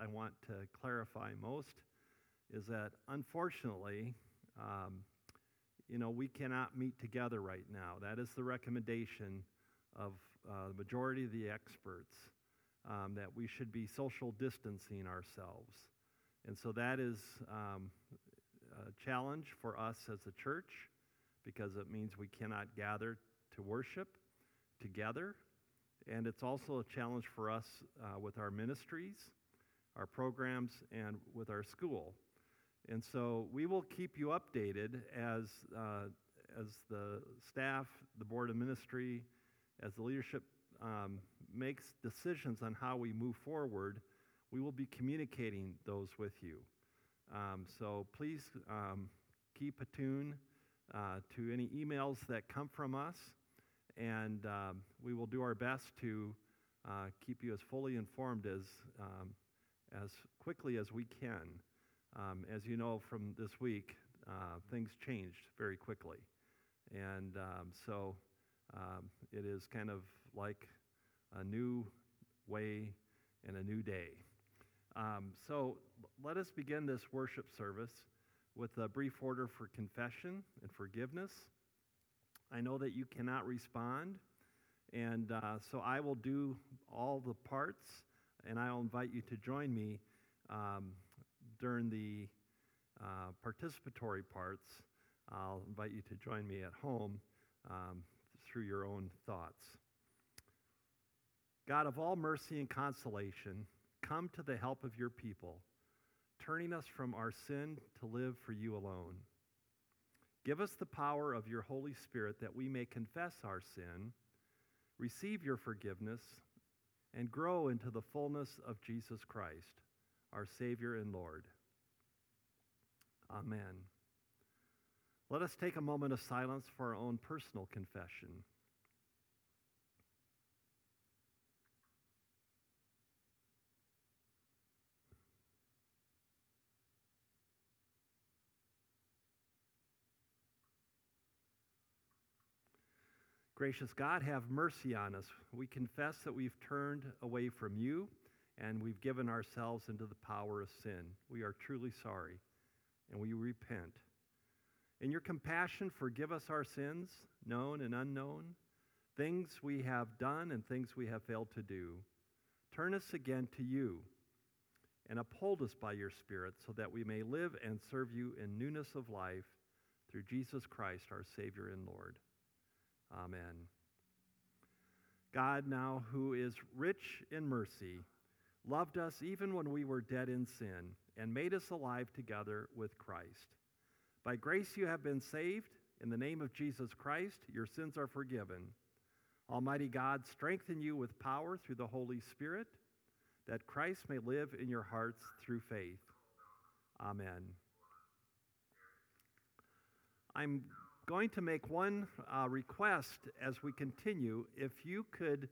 I want to clarify most is that unfortunately, um, you know, we cannot meet together right now. That is the recommendation of uh, the majority of the experts um, that we should be social distancing ourselves. And so that is um, a challenge for us as a church because it means we cannot gather to worship together. And it's also a challenge for us uh, with our ministries, our programs, and with our school. And so we will keep you updated as, uh, as the staff, the board of ministry, as the leadership um, makes decisions on how we move forward. We will be communicating those with you. Um, so please um, keep attuned uh, to any emails that come from us, and um, we will do our best to uh, keep you as fully informed as, um, as quickly as we can. Um, as you know from this week, uh, things changed very quickly. And um, so um, it is kind of like a new way and a new day. Um, so let us begin this worship service with a brief order for confession and forgiveness. I know that you cannot respond, and uh, so I will do all the parts, and I'll invite you to join me um, during the uh, participatory parts. I'll invite you to join me at home um, through your own thoughts. God of all mercy and consolation, come to the help of your people, turning us from our sin to live for you alone. Give us the power of your Holy Spirit that we may confess our sin, receive your forgiveness, and grow into the fullness of Jesus Christ, our Savior and Lord. Amen. Let us take a moment of silence for our own personal confession. Gracious God, have mercy on us. We confess that we've turned away from you and we've given ourselves into the power of sin. We are truly sorry and we repent. In your compassion, forgive us our sins, known and unknown, things we have done and things we have failed to do. Turn us again to you and uphold us by your Spirit so that we may live and serve you in newness of life through Jesus Christ, our Savior and Lord. Amen. God, now who is rich in mercy, loved us even when we were dead in sin, and made us alive together with Christ. By grace you have been saved. In the name of Jesus Christ, your sins are forgiven. Almighty God, strengthen you with power through the Holy Spirit, that Christ may live in your hearts through faith. Amen. I'm going to make one uh, request as we continue. If you could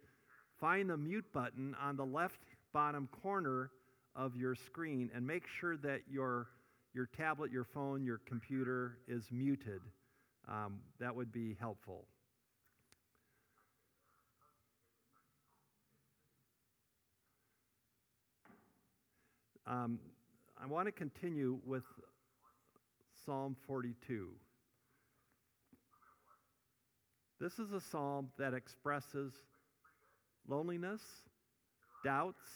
find the mute button on the left bottom corner of your screen and make sure that your, your tablet, your phone, your computer is muted, um, that would be helpful. Um, I want to continue with Psalm 42. This is a psalm that expresses loneliness, doubts,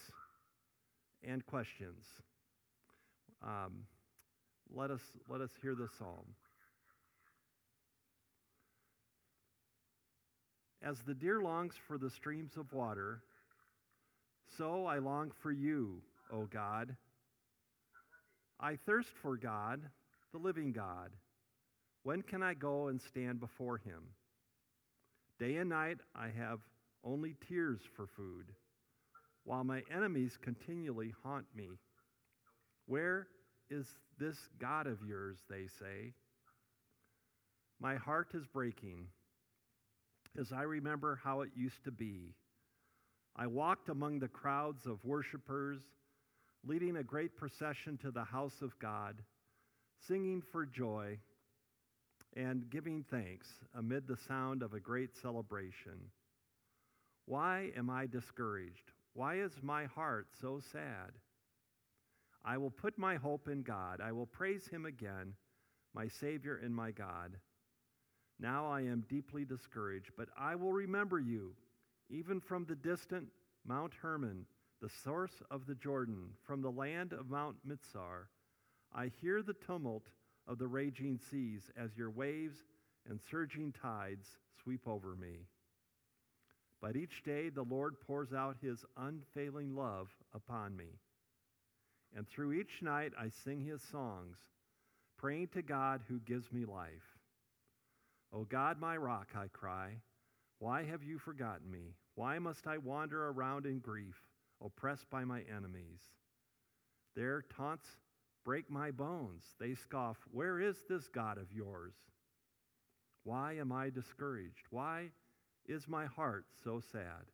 and questions. Um, let, us, let us hear the psalm. As the deer longs for the streams of water, so I long for you, O God. I thirst for God, the living God. When can I go and stand before him? Day and night I have only tears for food, while my enemies continually haunt me. Where is this God of yours, they say? My heart is breaking as I remember how it used to be. I walked among the crowds of worshipers, leading a great procession to the house of God, singing for joy and giving thanks amid the sound of a great celebration. Why am I discouraged? Why is my heart so sad? I will put my hope in God. I will praise him again, my Savior and my God. Now I am deeply discouraged, but I will remember you, even from the distant Mount Hermon, the source of the Jordan, from the land of Mount Mizar. I hear the tumult of the raging seas as your waves and surging tides sweep over me. But each day the Lord pours out his unfailing love upon me. And through each night I sing his songs, praying to God who gives me life. O God, my rock, I cry, why have you forgotten me? Why must I wander around in grief, oppressed by my enemies? Their taunts break my bones. They scoff, Where is this God of yours? Why am I discouraged? Why is my heart so sad?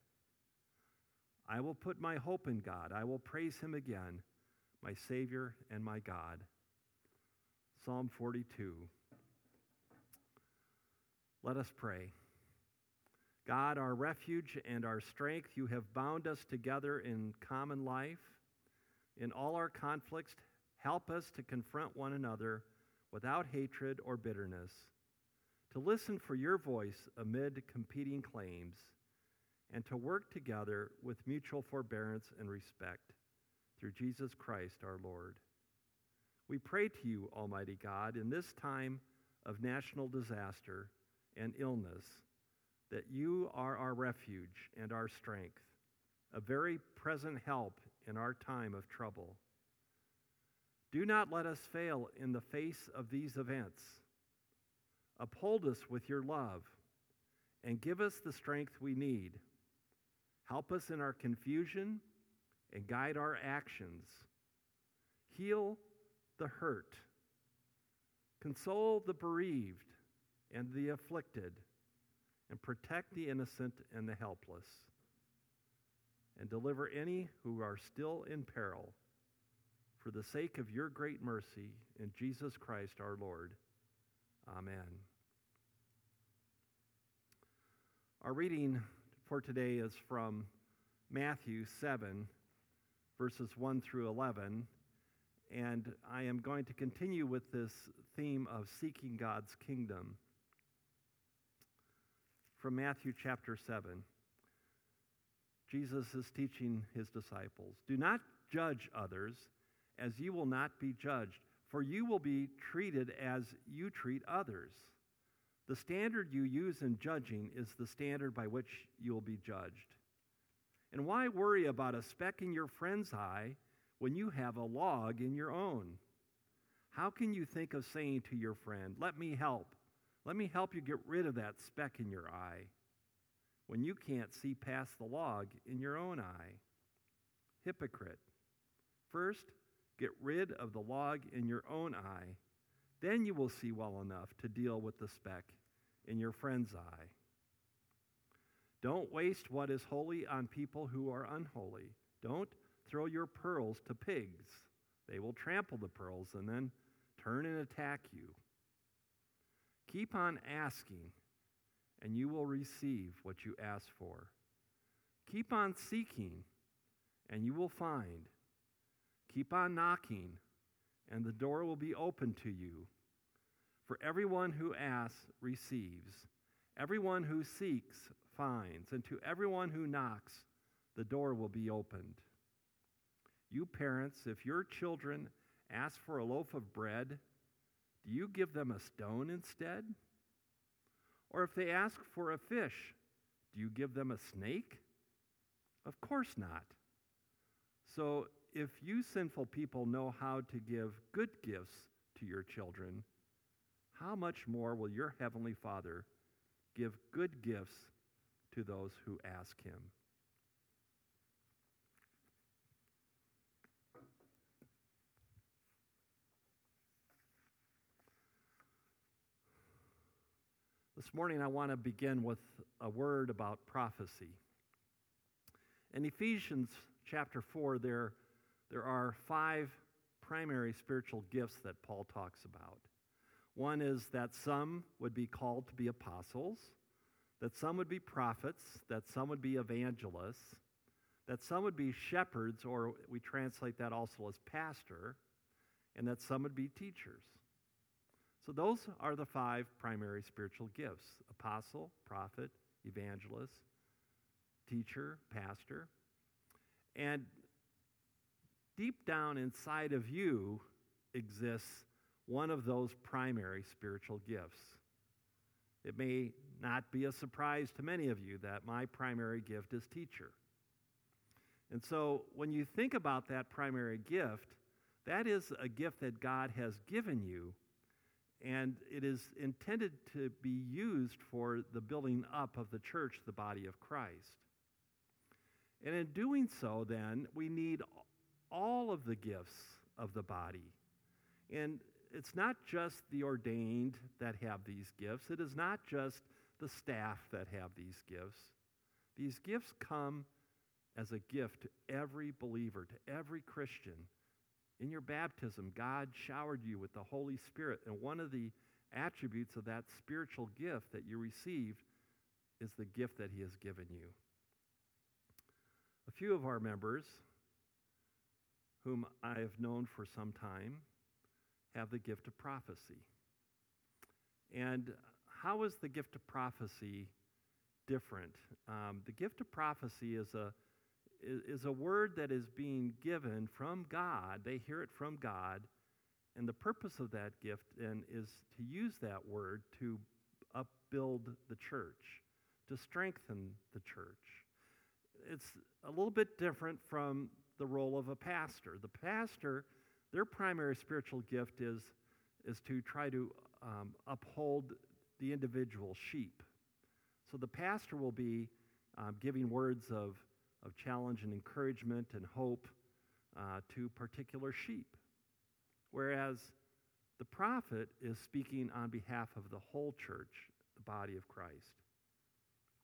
I will put my hope in God. I will praise him again, my Savior and my God. Psalm 42. Let us pray. God, our refuge and our strength, you have bound us together in common life. In all our conflicts, help us to confront one another without hatred or bitterness, to listen for your voice amid competing claims, and to work together with mutual forbearance and respect through Jesus Christ our Lord. We pray to you, Almighty God, in this time of national disaster and illness, that you are our refuge and our strength, a very present help in our time of trouble. Do not let us fail in the face of these events. Uphold us with your love and give us the strength we need. Help us in our confusion and guide our actions. Heal the hurt. Console the bereaved and the afflicted, and protect the innocent and the helpless, and deliver any who are still in peril, for the sake of your great mercy in Jesus Christ our Lord. Amen. Our reading for today is from Matthew 7, verses 1 through 11. And I am going to continue with this theme of seeking God's kingdom from Matthew chapter 7. Jesus is teaching his disciples Do not judge others, as you will not be judged, for you will be treated as you treat others. The standard you use in judging is the standard by which you will be judged. And why worry about a speck in your friend's eye when you have a log in your own? How can you think of saying to your friend, Let me help? Let me help you get rid of that speck in your eye when you can't see past the log in your own eye? Hypocrite. First, get rid of the log in your own eye. Then you will see well enough to deal with the speck in your friend's eye. Don't waste what is holy on people who are unholy. Don't throw your pearls to pigs. They will trample the pearls and then turn and attack you. Keep on asking, and you will receive what you ask for. Keep on seeking, and you will find. Keep on knocking, and the door will be open to you. For everyone who asks receives, everyone who seeks finds, and to everyone who knocks, the door will be opened. You parents, if your children ask for a loaf of bread, do you give them a stone instead? Or if they ask for a fish, do you give them a snake? Of course not. So if you sinful people know how to give good gifts to your children, how much more will your heavenly Father give good gifts to those who ask him? This morning, I want to begin with a word about prophecy. In Ephesians chapter 4, there, there are five primary spiritual gifts that Paul talks about. One is that some would be called to be apostles, that some would be prophets, that some would be evangelists, that some would be shepherds, or we translate that also as pastor, and that some would be teachers. So those are the five primary spiritual gifts apostle, prophet, evangelist, teacher, pastor. And deep down inside of you exists one of those primary spiritual gifts. It may not be a surprise to many of you that my primary gift is teacher. And so when you think about that primary gift, that is a gift that God has given you, and it is intended to be used for the building up of the church, the body of Christ. And in doing so, then, we need all of the gifts of the body. And it's not just the ordained that have these gifts, it is not just the staff that have these gifts. These gifts come as a gift to every believer, to every Christian. In your baptism, God showered you with the Holy Spirit, and one of the attributes of that spiritual gift that you received is the gift that He has given you. A few of our members, whom I have known for some time, have the gift of prophecy. And how is the gift of prophecy different? Um, the gift of prophecy is a, is, a word that is being given from God. They hear it from God. And the purpose of that gift then is to use that word to upbuild the church, to strengthen the church. It's a little bit different from the role of a pastor. The pastor, their primary spiritual gift is, is to try to um, uphold the individual sheep. So the pastor will be um, giving words of, of challenge and encouragement and hope uh, to particular sheep. Whereas the prophet is speaking on behalf of the whole church, the body of Christ.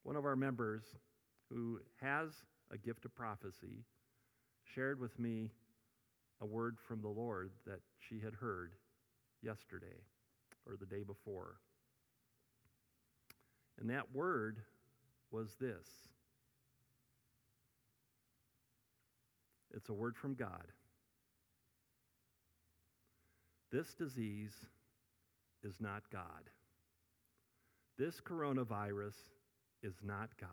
One of our members who has a gift of prophecy shared with me a word from the Lord that she had heard yesterday or the day before. And that word was this it's a word from God. This disease is not God. This coronavirus is not God.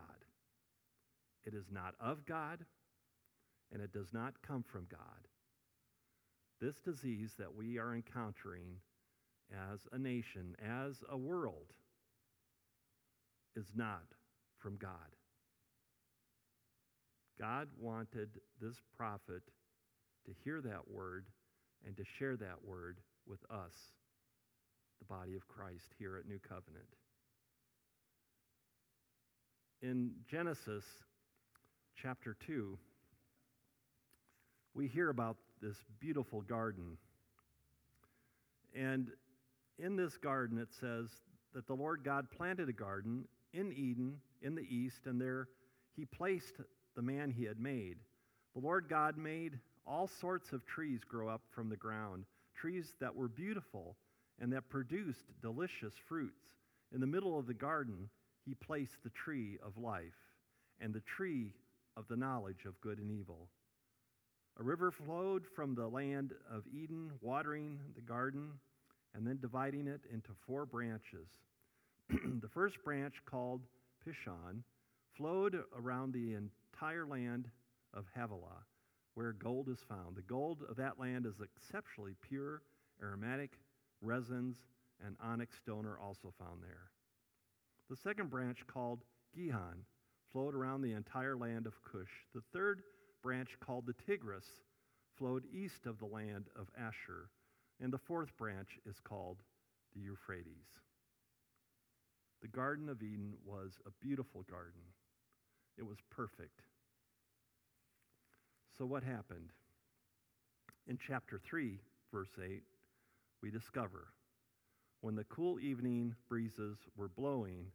It is not of God, and it does not come from God. This disease that we are encountering as a nation, as a world, is not from God. God wanted this prophet to hear that word and to share that word with us, the body of Christ here at New Covenant. In Genesis chapter 2, we hear about this beautiful garden. And in this garden, it says that the Lord God planted a garden in Eden in the east, and there he placed the man he had made. The Lord God made all sorts of trees grow up from the ground, trees that were beautiful and that produced delicious fruits. In the middle of the garden, he placed the tree of life and the tree of the knowledge of good and evil. A river flowed from the land of Eden, watering the garden and then dividing it into four branches. the first branch, called Pishon, flowed around the entire land of Havilah, where gold is found. The gold of that land is exceptionally pure, aromatic resins, and onyx stone are also found there. The second branch, called Gihon, flowed around the entire land of Cush. The third branch, called the Tigris, flowed east of the land of Ashur. And the fourth branch is called the Euphrates. The Garden of Eden was a beautiful garden, it was perfect. So, what happened? In chapter 3, verse 8, we discover when the cool evening breezes were blowing,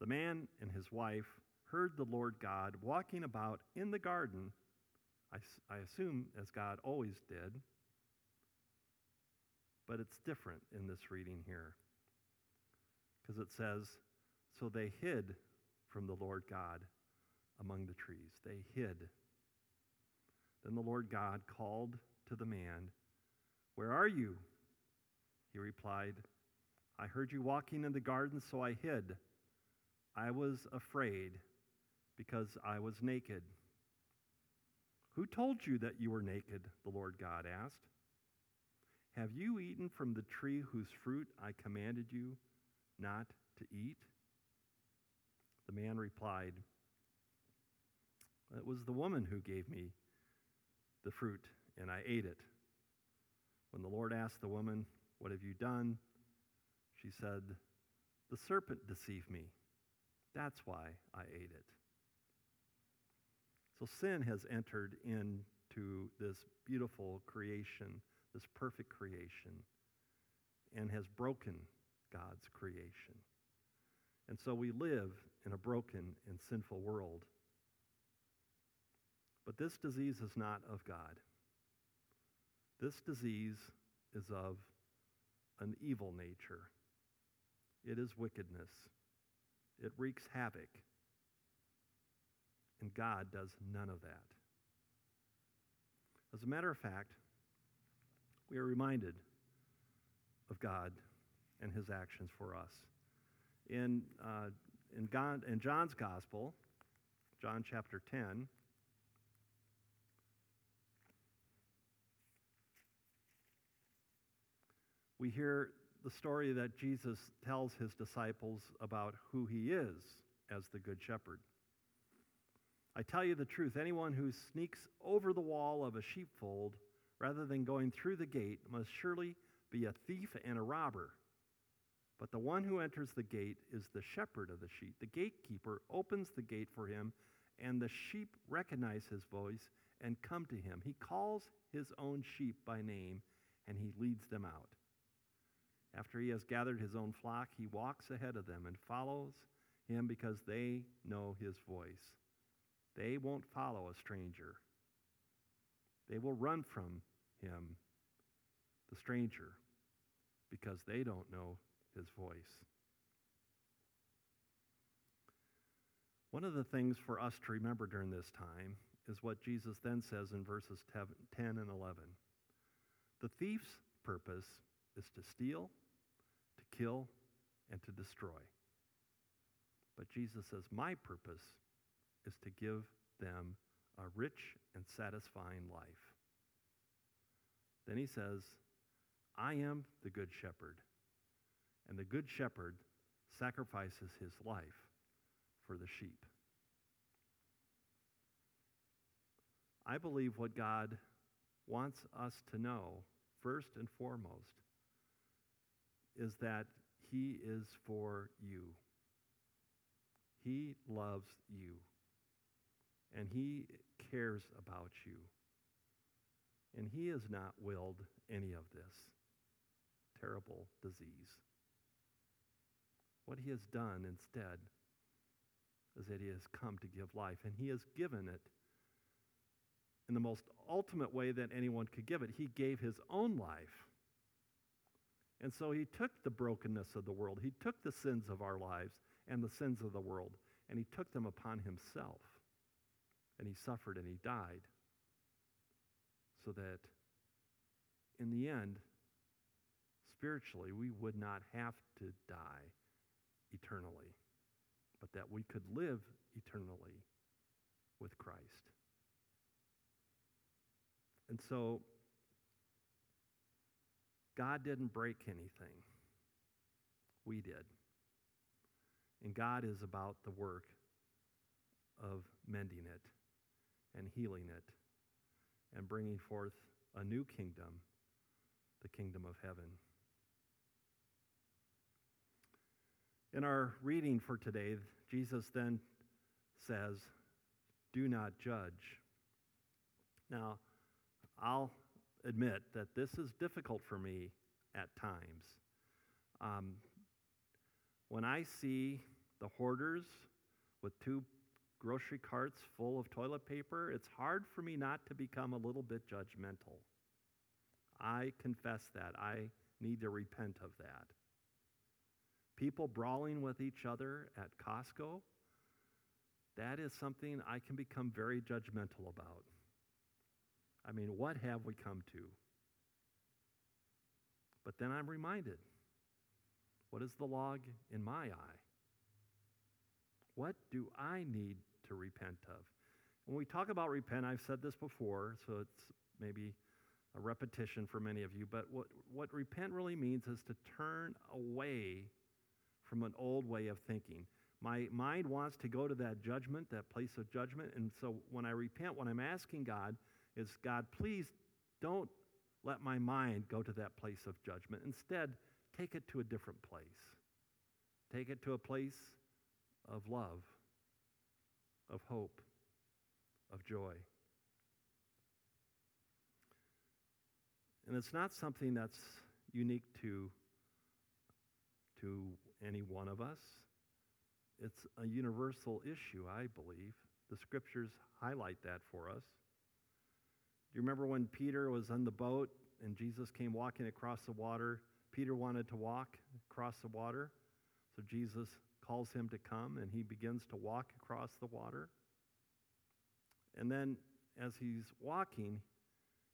the man and his wife heard the Lord God walking about in the garden, I, I assume as God always did, but it's different in this reading here because it says, So they hid from the Lord God among the trees. They hid Then the Lord God called to the man, Where are you? He replied, I heard you walking in the garden, so I hid. I was afraid because I was naked. Who told you that you were naked? The Lord God asked. Have you eaten from the tree whose fruit I commanded you not to eat? The man replied, It was the woman who gave me the fruit, and I ate it. When the Lord asked the woman, What have you done? She said, The serpent deceived me. That's why I ate it. So sin has entered into this beautiful creation, this perfect creation, and has broken God's creation. And so we live in a broken and sinful world. But this disease is not of God. This disease is of an evil nature. It is wickedness. It wreaks havoc. And God does none of that. As a matter of fact, we are reminded of God and his actions for us. In, uh, in, God, in John's Gospel, John chapter 10, we hear the story that Jesus tells his disciples about who he is as the Good Shepherd. I tell you the truth anyone who sneaks over the wall of a sheepfold rather than going through the gate must surely be a thief and a robber. But the one who enters the gate is the shepherd of the sheep. The gatekeeper opens the gate for him, and the sheep recognize his voice and come to him. He calls his own sheep by name, and he leads them out. After he has gathered his own flock, he walks ahead of them and follows him because they know his voice. They won't follow a stranger. They will run from him, the stranger, because they don't know his voice. One of the things for us to remember during this time is what Jesus then says in verses 10 and 11. The thief's purpose is to steal, to kill, and to destroy. But Jesus says, My purpose is to give them a rich and satisfying life. Then he says, I am the good shepherd, and the good shepherd sacrifices his life for the sheep. I believe what God wants us to know, first and foremost, is that he is for you. He loves you. And he cares about you. And he has not willed any of this terrible disease. What he has done instead is that he has come to give life, and he has given it in the most ultimate way that anyone could give it. He gave his own life. And so he took the brokenness of the world, he took the sins of our lives and the sins of the world, and he took them upon himself. And he suffered and he died so that in the end, spiritually, we would not have to die eternally, but that we could live eternally with Christ. And so, God didn't break anything. We did. And God is about the work of mending it and healing it and bringing forth a new kingdom, the kingdom of heaven. In our reading for today, Jesus then says, Do not judge. Now, I'll admit that this is difficult for me at times. Um, when I see the hoarders with two grocery carts full of toilet paper, it's hard for me not to become a little bit judgmental. I confess that. I need to repent of that. People brawling with each other at Costco, that is something I can become very judgmental about. I mean, what have we come to? But then I'm reminded what is the log in my eye? What do I need to repent of? When we talk about repent, I've said this before, so it's maybe a repetition for many of you, but what, what repent really means is to turn away from an old way of thinking. My mind wants to go to that judgment, that place of judgment, and so when I repent, what I'm asking God is, God, please don't let my mind go to that place of judgment. Instead, take it to a different place. Take it to a place of love, of hope, of joy. And it's not something that's unique to, to any one of us. It's a universal issue, I believe. The scriptures highlight that for us. Do you remember when Peter was on the boat and Jesus came walking across the water? Peter wanted to walk across the water, so Jesus calls him to come and he begins to walk across the water. And then as he's walking,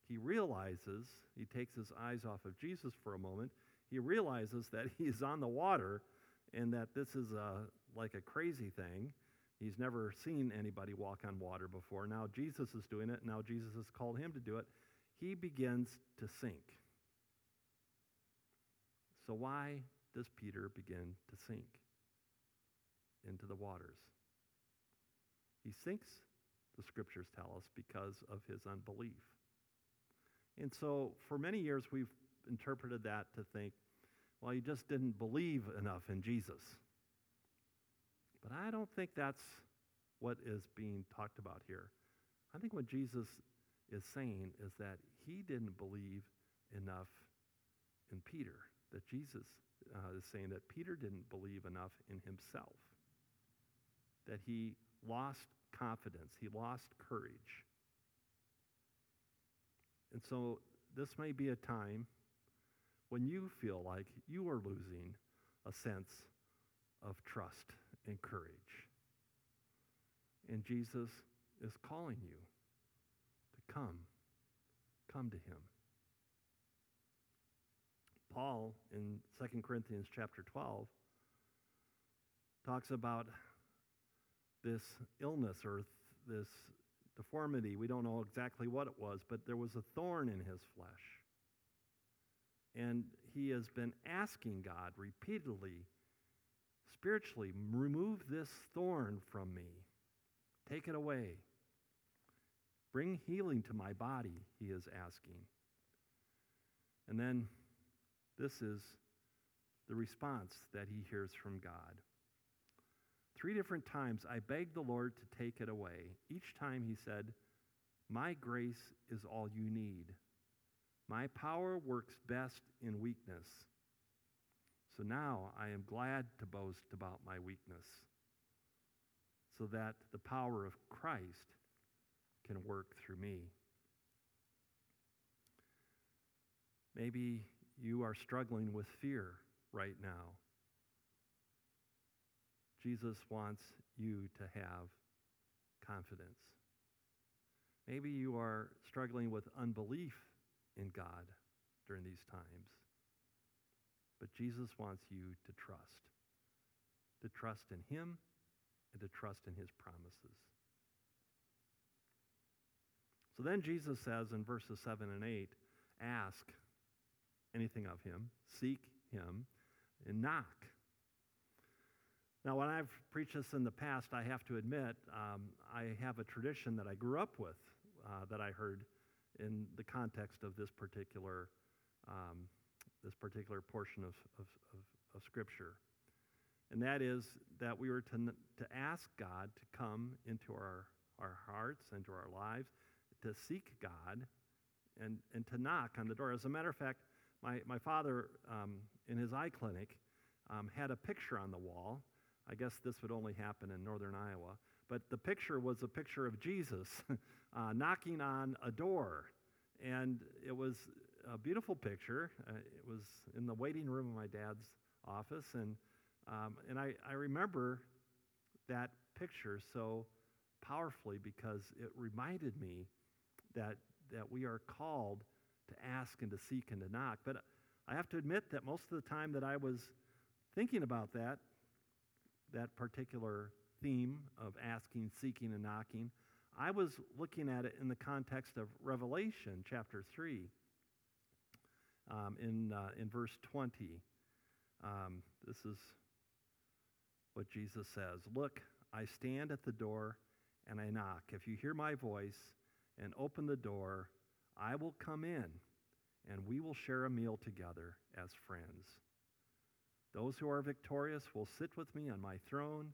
he realizes, he takes his eyes off of Jesus for a moment, he realizes that he's on the water and that this is a, like a crazy thing. He's never seen anybody walk on water before. Now Jesus is doing it. Now Jesus has called him to do it. He begins to sink. So, why does Peter begin to sink into the waters? He sinks, the scriptures tell us, because of his unbelief. And so, for many years, we've interpreted that to think, well, he just didn't believe enough in Jesus. But I don't think that's what is being talked about here. I think what Jesus is saying is that he didn't believe enough in Peter, that Jesus uh, is saying that Peter didn't believe enough in himself, that he lost confidence, he lost courage. And so this may be a time when you feel like you are losing a sense of trust and courage. And Jesus is calling you to come. Come to him. Paul in 2 Corinthians chapter 12 talks about this illness or this deformity. We don't know exactly what it was, but there was a thorn in his flesh. And he has been asking God repeatedly, spiritually, remove this thorn from me. Take it away. Bring healing to my body, he is asking. And then this is the response that he hears from God. Three different times I begged the Lord to take it away. Each time he said, My grace is all you need. My power works best in weakness. So now I am glad to boast about my weakness, so that the power of Christ can work through me. Maybe you are struggling with fear right now. Jesus wants you to have confidence. Maybe you are struggling with unbelief in God during these times. But Jesus wants you to trust, to trust in Him and to trust in His promises. So then Jesus says in verses 7 and 8 ask anything of Him, seek Him, and knock. Now, when I've preached this in the past, I have to admit um, I have a tradition that I grew up with uh, that I heard in the context of this particular um, this particular portion of, of, of, of, Scripture, and that is that we were to to ask God to come into our our hearts, into our lives, to seek God, and and to knock on the door. As a matter of fact, my my father um, in his eye clinic um, had a picture on the wall I guess this would only happen in northern Iowa. But the picture was a picture of Jesus uh, knocking on a door. And it was a beautiful picture. Uh, it was in the waiting room of my dad's office. And, um, and I, I remember that picture so powerfully because it reminded me that that we are called to ask and to seek and to knock. But I have to admit that most of the time that I was thinking about that, that particular theme of asking, seeking, and knocking, I was looking at it in the context of Revelation chapter 3, um, in, uh, in verse 20. Um, this is what Jesus says Look, I stand at the door and I knock. If you hear my voice and open the door, I will come in and we will share a meal together as friends. Those who are victorious will sit with me on my throne,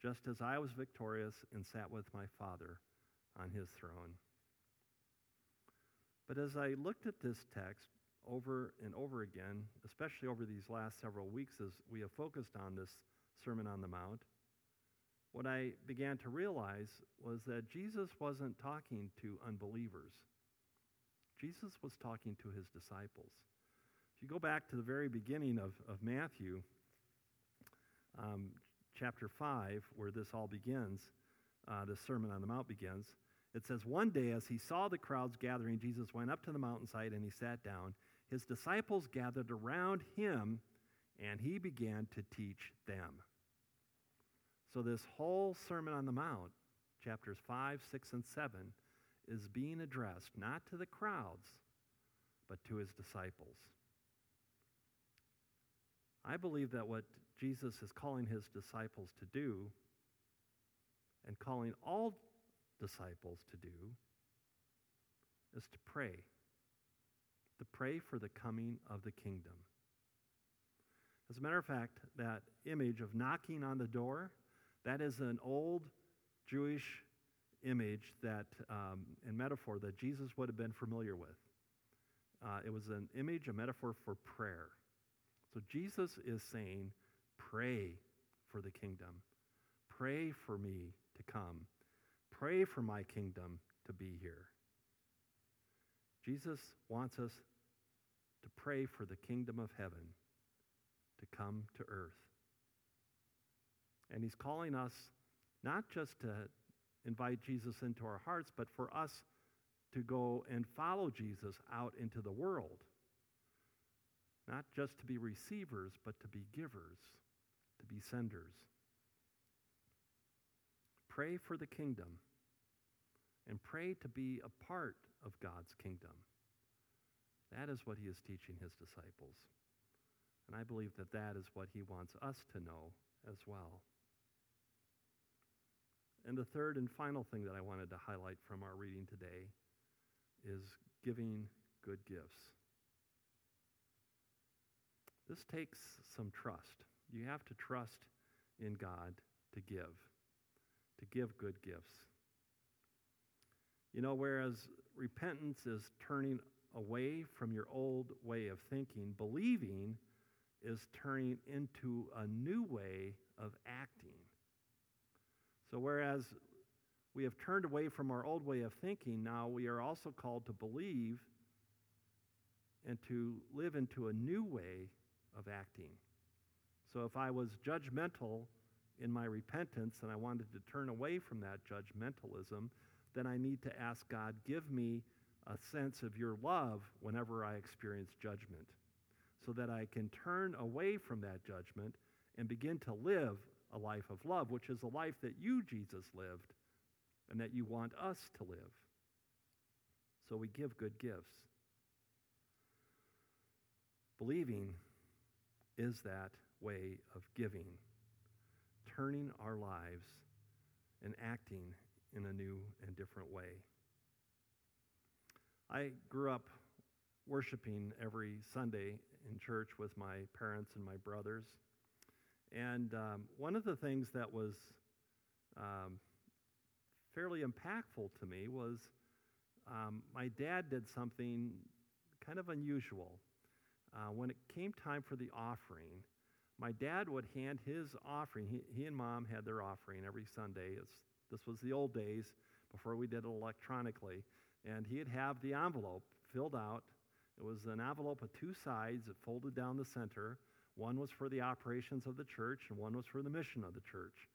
just as I was victorious and sat with my Father on his throne. But as I looked at this text over and over again, especially over these last several weeks as we have focused on this Sermon on the Mount, what I began to realize was that Jesus wasn't talking to unbelievers. Jesus was talking to his disciples. If you go back to the very beginning of, of Matthew, um, chapter 5, where this all begins, uh, the Sermon on the Mount begins, it says, One day as he saw the crowds gathering, Jesus went up to the mountainside and he sat down. His disciples gathered around him and he began to teach them. So, this whole Sermon on the Mount, chapters 5, 6, and 7, is being addressed not to the crowds, but to his disciples. I believe that what Jesus is calling his disciples to do, and calling all disciples to do, is to pray. To pray for the coming of the kingdom. As a matter of fact, that image of knocking on the door, that is an old Jewish image that, um, and metaphor that Jesus would have been familiar with. Uh, it was an image, a metaphor for prayer. So Jesus is saying, pray for the kingdom. Pray for me to come. Pray for my kingdom to be here. Jesus wants us to pray for the kingdom of heaven to come to earth. And he's calling us not just to invite Jesus into our hearts, but for us to go and follow Jesus out into the world. Not just to be receivers, but to be givers, to be senders. Pray for the kingdom and pray to be a part of God's kingdom. That is what he is teaching his disciples. And I believe that that is what he wants us to know as well. And the third and final thing that I wanted to highlight from our reading today is giving good gifts. This takes some trust. You have to trust in God to give, to give good gifts. You know, whereas repentance is turning away from your old way of thinking, believing is turning into a new way of acting. So, whereas we have turned away from our old way of thinking, now we are also called to believe and to live into a new way of acting. So, if I was judgmental in my repentance and I wanted to turn away from that judgmentalism, then I need to ask God, give me a sense of your love whenever I experience judgment, so that I can turn away from that judgment and begin to live a life of love, which is a life that you, Jesus, lived and that you want us to live. So we give good gifts. Believing is that way of giving, turning our lives and acting in a new and different way. I grew up worshiping every Sunday in church with my parents and my brothers. And um, one of the things that was um, fairly impactful to me was um, my dad did something kind of unusual. Uh, when it came time for the offering, my dad would hand his offering. He, he and mom had their offering every Sunday. It's, this was the old days before we did it electronically. And he'd have the envelope filled out. It was an envelope with two sides that folded down the center. One was for the operations of the church, and one was for the mission of the church.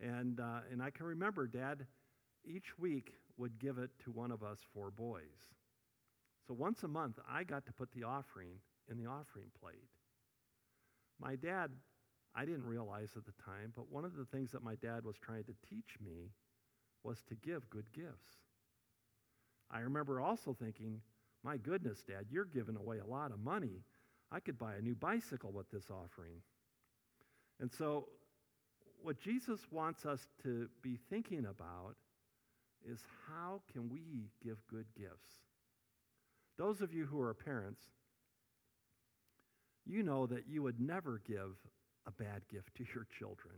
And, uh, and I can remember Dad each week would give it to one of us four boys. So once a month, I got to put the offering in the offering plate. My dad, I didn't realize at the time, but one of the things that my dad was trying to teach me was to give good gifts. I remember also thinking, my goodness, Dad, you're giving away a lot of money. I could buy a new bicycle with this offering. And so, what Jesus wants us to be thinking about is how can we give good gifts? Those of you who are parents, you know that you would never give a bad gift to your children.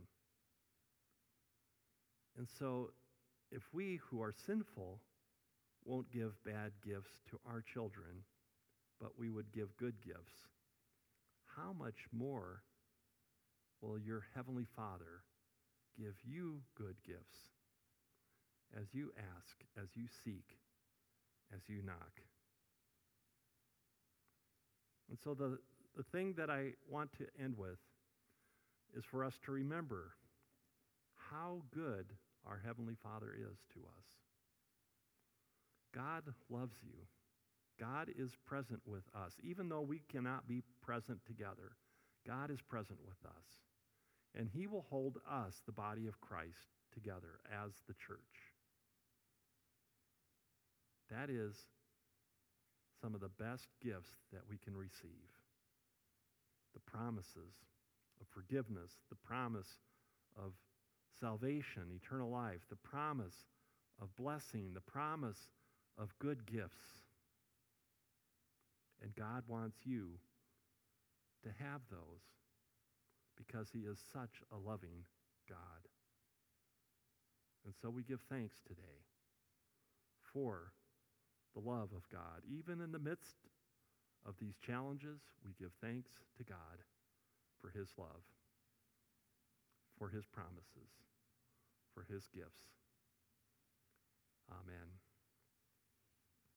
And so, if we who are sinful won't give bad gifts to our children, but we would give good gifts, how much more will your Heavenly Father give you good gifts as you ask, as you seek, as you knock? And so, the, the thing that I want to end with is for us to remember how good our Heavenly Father is to us. God loves you. God is present with us. Even though we cannot be present together, God is present with us. And He will hold us, the body of Christ, together as the church. That is some of the best gifts that we can receive the promises of forgiveness, the promise of salvation, eternal life, the promise of blessing, the promise of good gifts. And God wants you to have those because He is such a loving God. And so we give thanks today for the love of God. Even in the midst of these challenges, we give thanks to God for His love, for His promises, for His gifts. Amen.